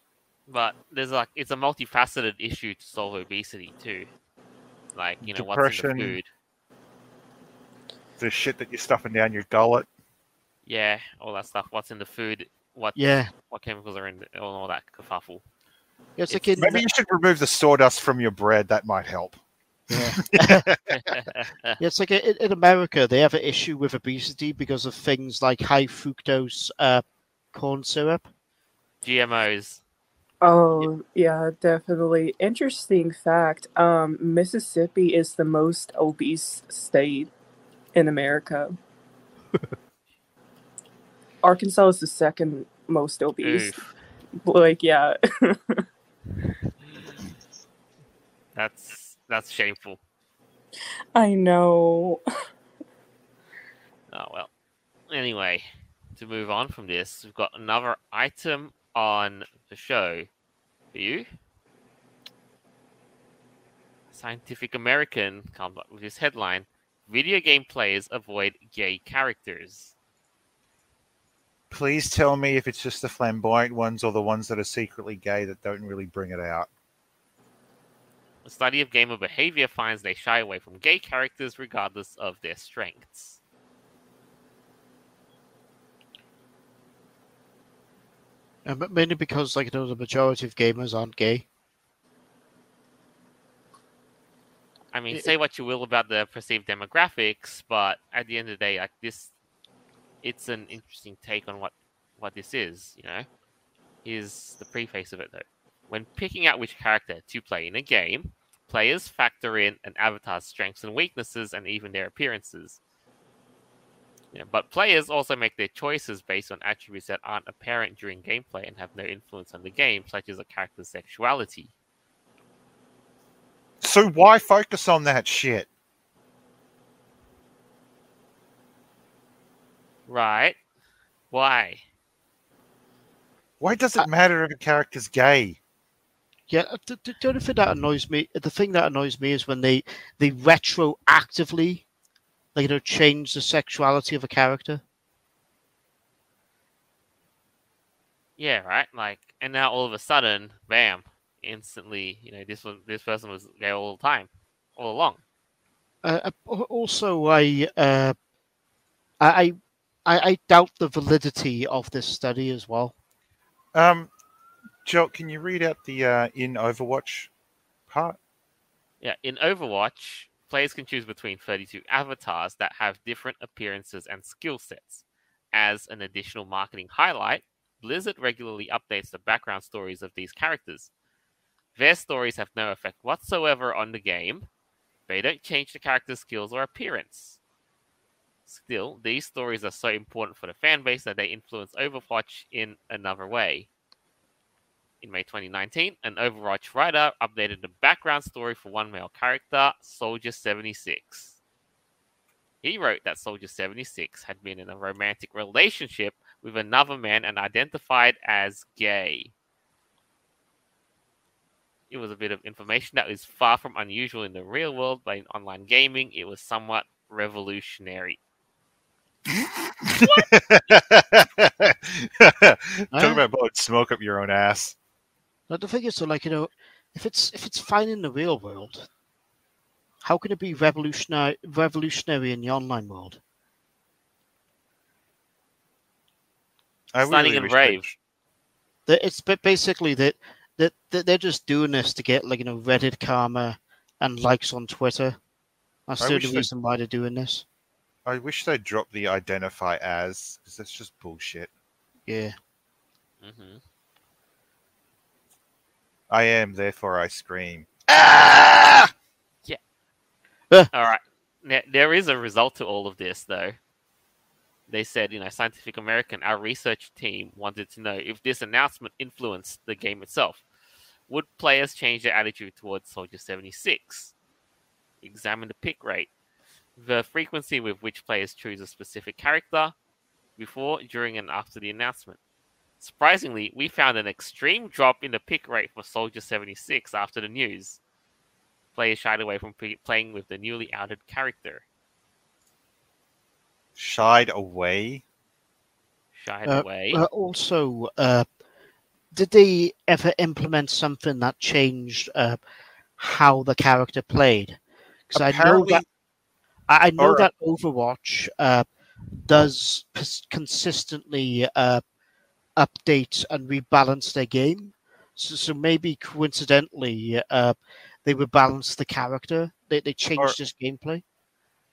But there's like it's a multifaceted issue to solve obesity too. Like you know what's in Depression. the food. The shit that you're stuffing down your gullet. Yeah, all that stuff. What's in the food? What Yeah, what chemicals are in the, all all that kerfuffle. it's like It's- in, Maybe you should remove the sawdust from your bread. That might help. Yeah. yeah, it's like in, in America they have an issue with obesity because of things like high fructose uh, corn syrup. GMOs. Oh, yeah, definitely. Interesting fact. Um, Mississippi is the most obese state in America. Arkansas is the second most obese. Oof. Like, yeah. That's that's shameful. I know. Oh well. Anyway, to move on from this, we've got another item on the show for you. Scientific American comes up with this headline: Video game players avoid gay characters. Please tell me if it's just the flamboyant ones or the ones that are secretly gay that don't really bring it out. A study of gamer behavior finds they shy away from gay characters regardless of their strengths. Uh, but mainly because, like, you know, the majority of gamers aren't gay. I mean, It- say what you will about the perceived demographics, but at the end of the day, like this, it's an interesting take on what what this is. You know, is the preface of it though. When picking out which character to play in a game, players factor in an avatar's strengths and weaknesses, and even their appearances. Yeah, but players also make their choices based on attributes that aren't apparent during gameplay and have no influence on the game, such as a character's sexuality. So why focus on that shit? Right? Why? Why does it matter if a character's gay? Yeah, uh, the, the, the only thing that annoys me, the thing that annoys me is when they they retroactively, like you know, change the sexuality of a character. Yeah, right. Like, and now all of a sudden, bam, instantly, you know, this one, this person was there all the time, all along. Uh, uh, also, I, uh, I, I, I doubt the validity of this study as well. Um, Jolt, can you read out the uh, in Overwatch part? Yeah, in Overwatch, players can choose between 32 avatars that have different appearances and skill sets. As an additional marketing highlight, Blizzard regularly updates the background stories of these characters. Their stories have no effect whatsoever on the game. They don't change the character's skills or appearance. Still, these stories are so important for the fan base that they influence Overwatch in another way. In May 2019, an Overwatch writer updated the background story for one male character, Soldier 76. He wrote that Soldier 76 had been in a romantic relationship with another man and identified as gay. It was a bit of information that is far from unusual in the real world, but in online gaming, it was somewhat revolutionary. Talk about blowing smoke up your own ass. Now the thing is, so like you know, if it's if it's fine in the real world, how can it be revolutionary revolutionary in the online world? I Stunning really and wish brave. That it's ba- basically that that that they're just doing this to get like you know Reddit karma and likes on Twitter. That's I the wish only that- reason why they're doing this. I wish they'd drop the identify as because that's just bullshit. Yeah. hmm I am, therefore I scream. Ah! Yeah. all right. Now, there is a result to all of this, though. They said, you know, Scientific American, our research team wanted to know if this announcement influenced the game itself. Would players change their attitude towards Soldier 76? Examine the pick rate, the frequency with which players choose a specific character before, during, and after the announcement. Surprisingly, we found an extreme drop in the pick rate for Soldier 76 after the news players shied away from pre- playing with the newly outed character. Shied away. Shied Uh, away. Uh, also, uh, did they ever implement something that changed uh, how the character played? Because I know that I I know Alright. that Overwatch uh, does consistently uh, update and rebalance their game. So, so maybe coincidentally, uh, they would balance the character. They they changed his gameplay.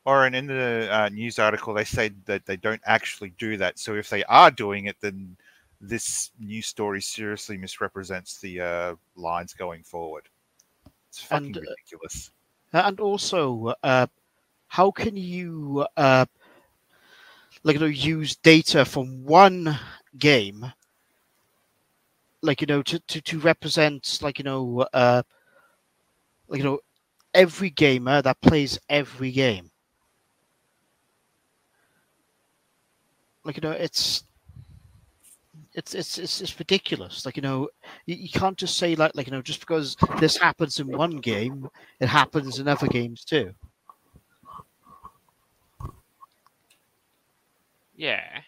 Or in, in the uh, news article, they say that they don't actually do that. So if they are doing it, then this news story seriously misrepresents the uh, lines going forward. It's fucking And, uh, ridiculous. And also, uh, how can you uh, like you know use data from one game, like you know, to to, to represent like you know, uh, like you know, every gamer that plays every game. Like you know, it's it's it's it's, it's ridiculous. Like you know, you, you can't just say like like you know just because this happens in one game, it happens in other games too. Yeah.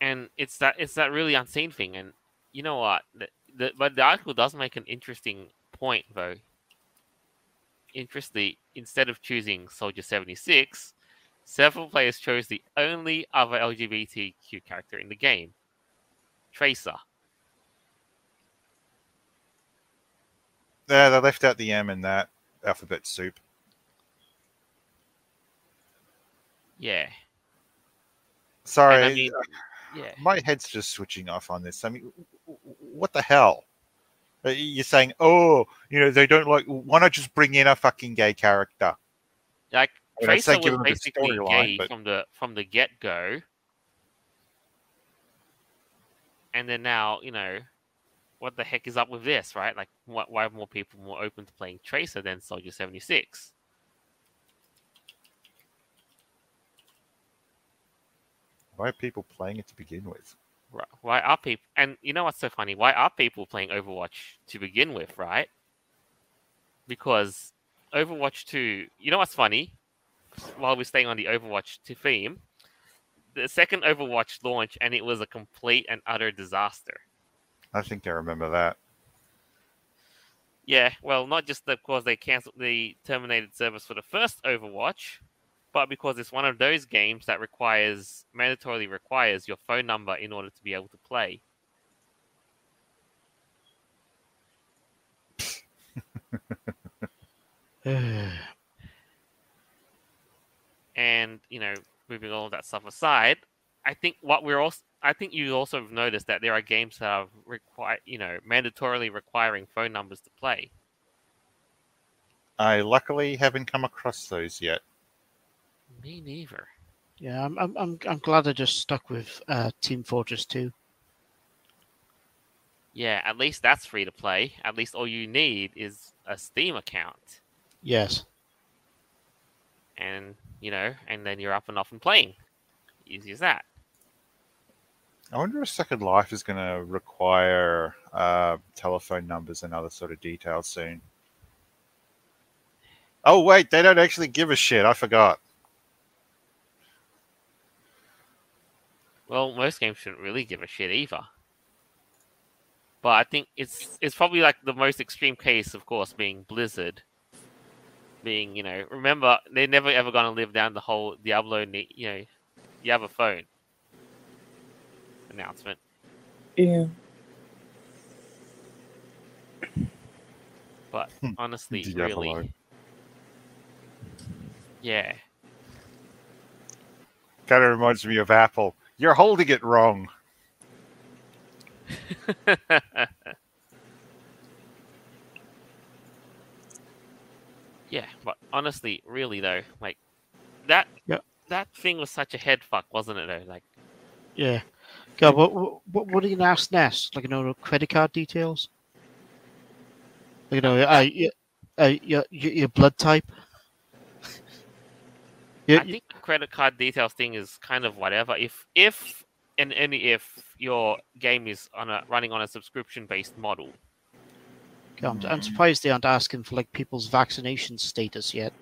And it's that it's that really unseen thing, and you know what? The, the, but the article does make an interesting point, though. Interestingly, instead of choosing Soldier seventy six, several players chose the only other LGBTQ character in the game, Tracer. Yeah, they left out the M in that alphabet soup. Yeah, Sorry, I mean, yeah. my head's just switching off on this. I mean, what the hell? Uh, You're saying, oh, you know, they don't like. Why not just bring in a fucking gay character? Like I mean, Tracer was basically gay but- from the from the get go, and then now you know what the heck is up with this, right? Like, why, why are more people more open to playing Tracer than Soldier seventy six? Why are people playing it to begin with? Right? Why are people? And you know what's so funny? Why are people playing Overwatch to begin with, right? Because Overwatch two. You know what's funny? While we're staying on the Overwatch 2 theme, the second Overwatch launch and it was a complete and utter disaster. I think I remember that. Yeah, well, not just because they canceled the terminated service for the first Overwatch, but because it's one of those games that requires mandatorily requires your phone number in order to be able to play. And you know, moving all of that stuff aside, I think what we're also I think you also have noticed that there are games that are require you know mandatorily requiring phone numbers to play. I luckily haven't come across those yet. Me neither. Yeah, I'm I'm I'm, I'm glad I just stuck with uh, Team Fortress 2. Yeah, at least that's free to play. At least all you need is a Steam account, Yes. and you know, and then you're up and off and playing. Easy as that. I wonder if Second Life is going to require uh, telephone numbers and other sort of details soon. Oh wait, they don't actually give a shit. I forgot. Well, most games shouldn't really give a shit either. But I think it's it's probably like the most extreme case, of course, being Blizzard. Being, you know, remember they're never ever going to live down the whole Diablo, you know, you have a phone announcement. Yeah. But Hmm. honestly, really, yeah, Kind of reminds me of Apple. You're holding it wrong. yeah. But honestly, really though, like that Yeah. that thing was such a head fuck, wasn't it? Though, like. Yeah. God, what what what are you ask next? Like you know, credit card details. Like, you know, uh, y- uh, your, your your blood type. Yeah, I think the credit card details thing is kind of whatever. If if and only if your game is on a running on a subscription based model. I'm, I'm surprised they aren't asking for like people's vaccination status yet.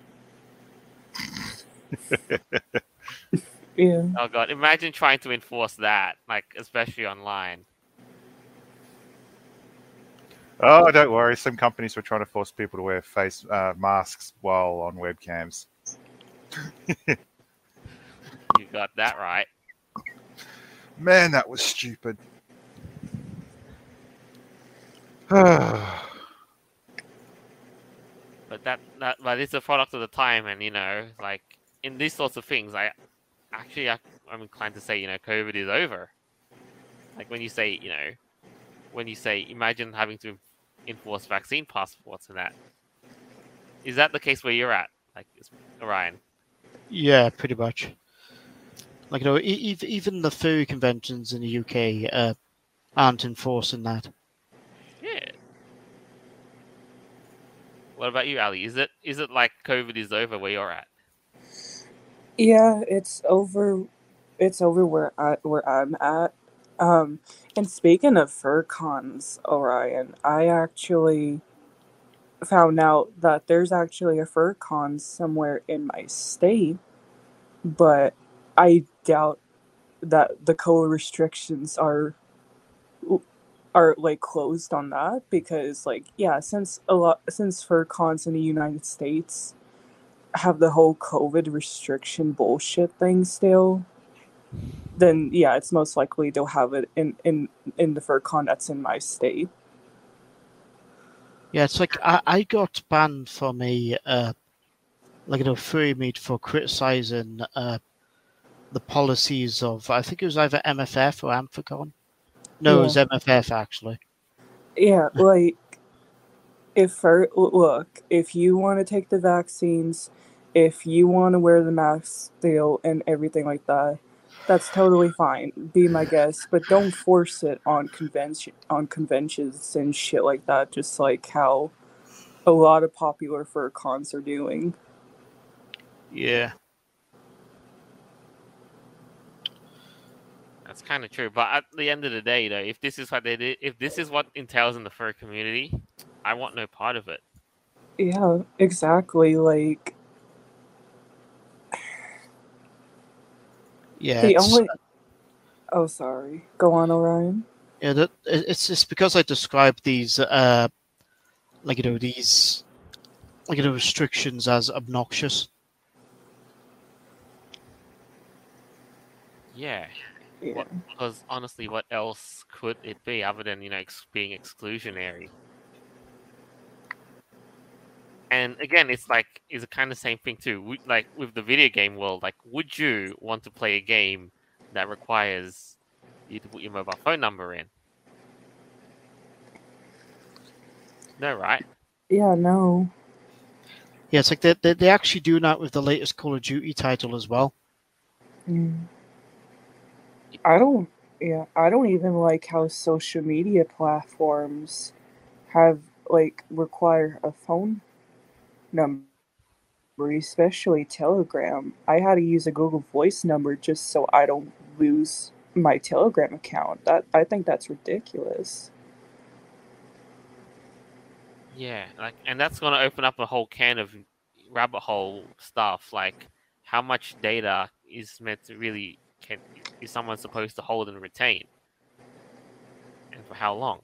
Yeah. Oh god, imagine trying to enforce that, like especially online. Oh, don't worry. Some companies were trying to force people to wear face uh, masks while on webcams. You got that right. Man, that was stupid. but that that but it's a product of the time, and you know, like in these sorts of things, I actually I, I'm inclined to say, you know, COVID is over. Like when you say, you know, when you say, imagine having to enforce vaccine passports and that. Is that the case where you're at, like Orion? Yeah, pretty much. Like you know, e- e- even the furry conventions in the UK uh, aren't enforcing that. Yeah. What about you, Ally? Is it is it like COVID is over where you're at? Yeah, it's over. It's over where I where I'm at. Um, and speaking of fur cons, Orion, I actually found out that there's actually a fur con somewhere in my state, but I doubt that the co restrictions are are like closed on that because like yeah since a lot since fur cons in the united states have the whole covid restriction bullshit thing still then yeah it's most likely they'll have it in in in the fur con that's in my state. Yeah, it's like I, I got banned from a uh, like you know meet for criticizing uh, the policies of I think it was either MFF or Anthrocon. No, it was MFF actually. Yeah, like if fur look, if you want to take the vaccines, if you want to wear the mask still and everything like that, that's totally fine. Be my guest, but don't force it on convention on conventions and shit like that. Just like how a lot of popular fur cons are doing. Yeah. That's kind of true. But at the end of the day, though, if this is what they did, if this is what entails in the fur community, I want no part of it. Yeah, exactly. Like Yeah. the it's- only. Oh, sorry. Go on, Orion. Yeah, that, it- it's because I describe these, uh, like you know, these, like you know, restrictions as obnoxious. Yeah, Yeah. What, because honestly, what else could it be other than you know ex- being exclusionary? And again, it's like it's a kind of same thing too. Would- Like with the video game world, like would you want to play a game that requires you to put your mobile phone number in? No, right? Yeah. No. Yeah, it's like they they they actually do that with the latest Call of Duty title as well. Mm. I don't. Yeah, I don't even like how social media platforms have like require a phone number, especially Telegram. I had to use a Google Voice number just so I don't lose my Telegram account. That I think that's ridiculous. Yeah, like, and that's going to open up a whole can of rabbit hole stuff. Like, how much data is meant to really can is someone supposed to hold and retain, and for how long?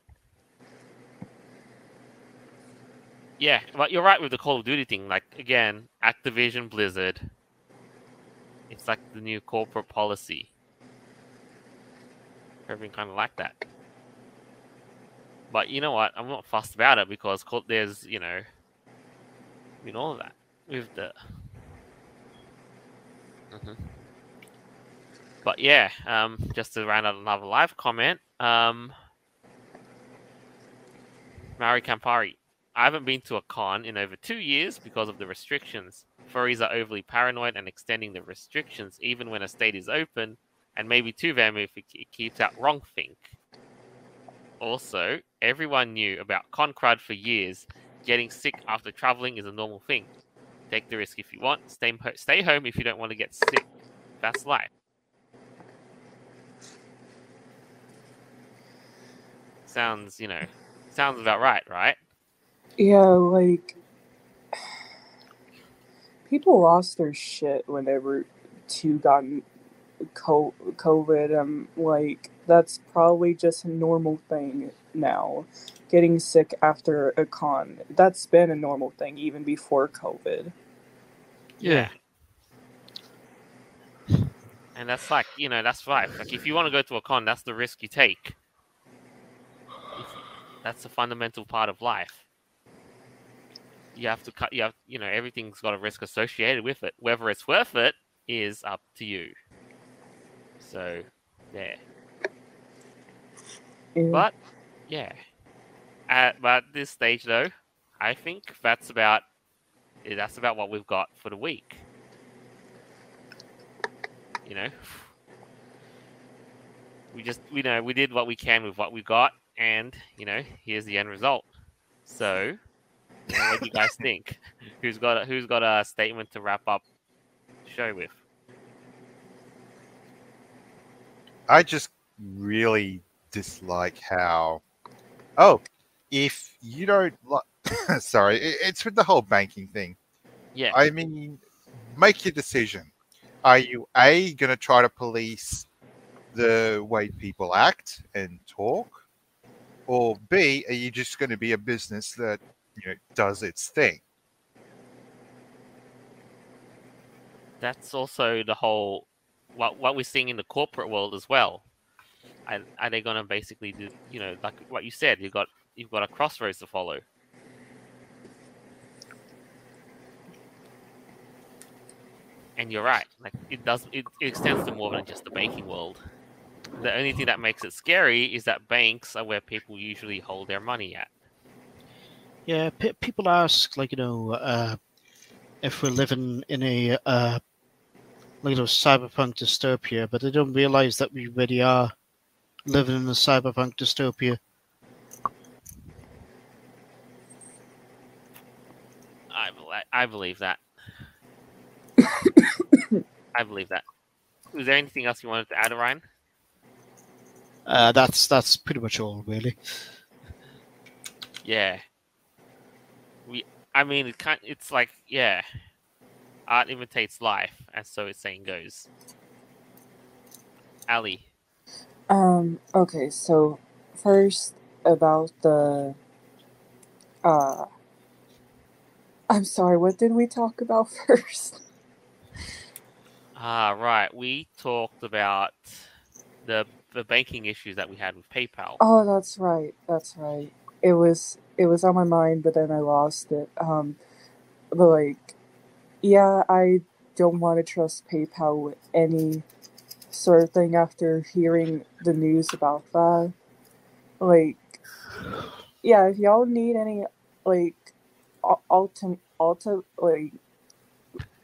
Yeah, but you're right with the Call of Duty thing. Like, again, Activision Blizzard. It's like the new corporate policy. Everything kind of like that. But you know what? I'm not fussed about it because there's, you know, I mean, all of that with the. Mhm. But yeah, um, just to round out another live comment, um, Mari Campari. I haven't been to a con in over two years because of the restrictions. Furries are overly paranoid and extending the restrictions even when a state is open, and maybe too them if it it keeps out wrong think. Also, everyone knew about con crud for years. Getting sick after traveling is a normal thing. Take the risk if you want. Stay stay home if you don't want to get sick. That's life. Sounds, you know, sounds about right, right? Yeah, like people lost their shit when whenever two got co- COVID. Um, like that's probably just a normal thing now. Getting sick after a con, that's been a normal thing even before COVID. Yeah. And that's like, you know, that's life. Like if you want to go to a con, that's the risk you take. That's a fundamental part of life. You have to cut. You have, you know, everything's got a risk associated with it. Whether it's worth it is up to you. So, yeah. Yeah. But yeah, at but this stage though, I think that's about that's about what we've got for the week. You know, we just we know we did what we can with what we got, and you know here's the end result. So, what do you guys think? Who's got a, who's got a statement to wrap up the show with? I just really dislike how. Oh, if you don't like, sorry, it- it's with the whole banking thing. Yeah, I mean, make your decision. Are you a going to try to police the way people act and talk, or b are you just going to be a business that you know does its thing? that's also the whole what what we're seeing in the corporate world as well. Are, are they going to basically do you know like what you said? You've got you've got a crossroads to follow. And you're right. Like it does, it, it extends to more than just the banking world. The only thing that makes it scary is that banks are where people usually hold their money at. Yeah, pe people ask, like, you know, uh, if we're living in a, uh, like, you know, cyberpunk dystopia, but they don't realize that we really are living in a cyberpunk dystopia. I bel- I believe that. I believe that. Was there anything else you wanted to add, Orion? Uh, that's that's pretty much all, really. Yeah. We I mean it kind it's like yeah. Art imitates life, as so its saying goes. Ally. Um, okay, so first about the uh I'm sorry, what did we talk about first? Ah right. We talked about the the banking issues that we had with PayPal. Oh, that's right. That's right. It was it was on my mind, but then I lost it. Um, but like, yeah, I don't want to trust PayPal with any sort of thing after hearing the news about that. Like, yeah, if y'all need any like al- alter alter like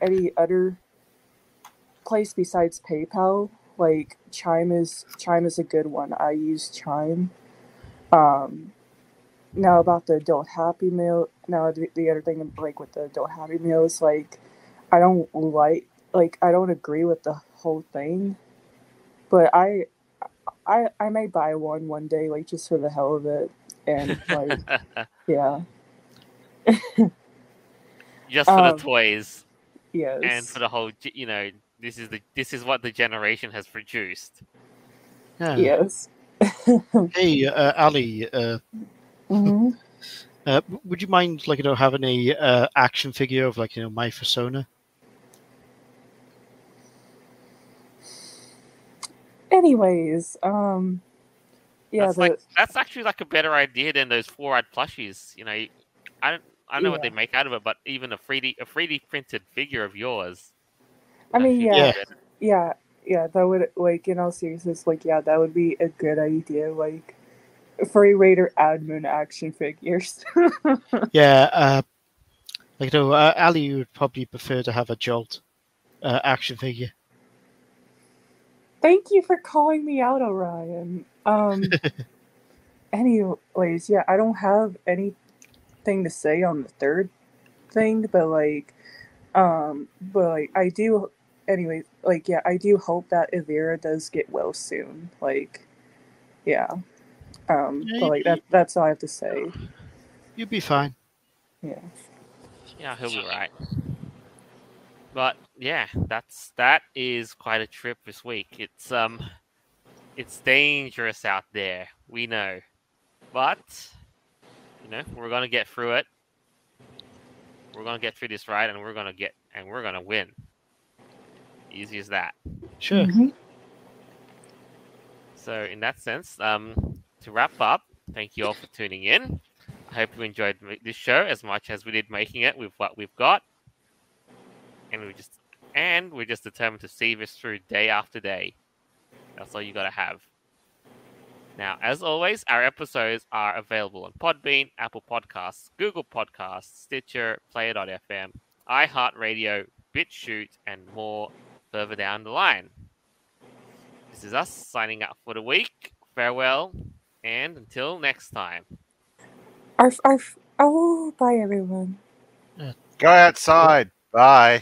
any other place besides PayPal, like Chime is Chime is a good one. I use Chime. Um, now about the adult Happy Meal. Now the, the other thing, like with the adult Happy Meals, like I don't like, like I don't agree with the whole thing, but I, I, I may buy one one day, like just for the hell of it, and like yeah, Just for um, the toys yes, and for the whole you know, this is the this is what the generation has produced. Yeah. yes. Hey, uh, Ally, uh, hmm uh, would you mind, like, you know, having a uh, action figure of, like, you know, my persona? Anyways, um, yeah, that's the like that's actually like a better idea than those four-eyed plushies. You know, I don't I don't know what they make out of it, but even a 3D a 3D printed figure of yours. I mean, actually yeah, yeah, yeah. That would like in all seriousness, like yeah, that would be a good idea. Like Furry Raider admin action figures. Yeah, uh, like, you know, uh, Ally, you would probably prefer to have a Jolt uh, action figure. Thank you for calling me out, Orion. Um. anyways, yeah, I don't have anything to say on the third thing, but like, um, but like I do. Anyway, like yeah, I do hope that Evira does get well soon. Like, yeah. Um, Yeah, but like that. That's all I have to say. You'd be fine. Yeah. Yeah, he'll be right. But yeah, that's that is quite a trip this week. It's um it's dangerous out there. We know. But you know, we're gonna get through it. We're gonna get through this ride and we're gonna get and we're gonna win. Easy as that. Sure. Mhm. So in that sense, um to wrap up, thank you all for tuning in. I hope you enjoyed this show as much as we did making it with what we've got, and we just and we're just determined to see this through day after day. That's all you got to have. Now, as always, our episodes are available on Podbean, Apple Podcasts, Google Podcasts, Stitcher, Player.fm, iHeartRadio, BitChute, and more further down the line. This is us signing out for the week. Farewell, and until next time. Arf, arf. Oh, bye everyone. Go outside. Bye.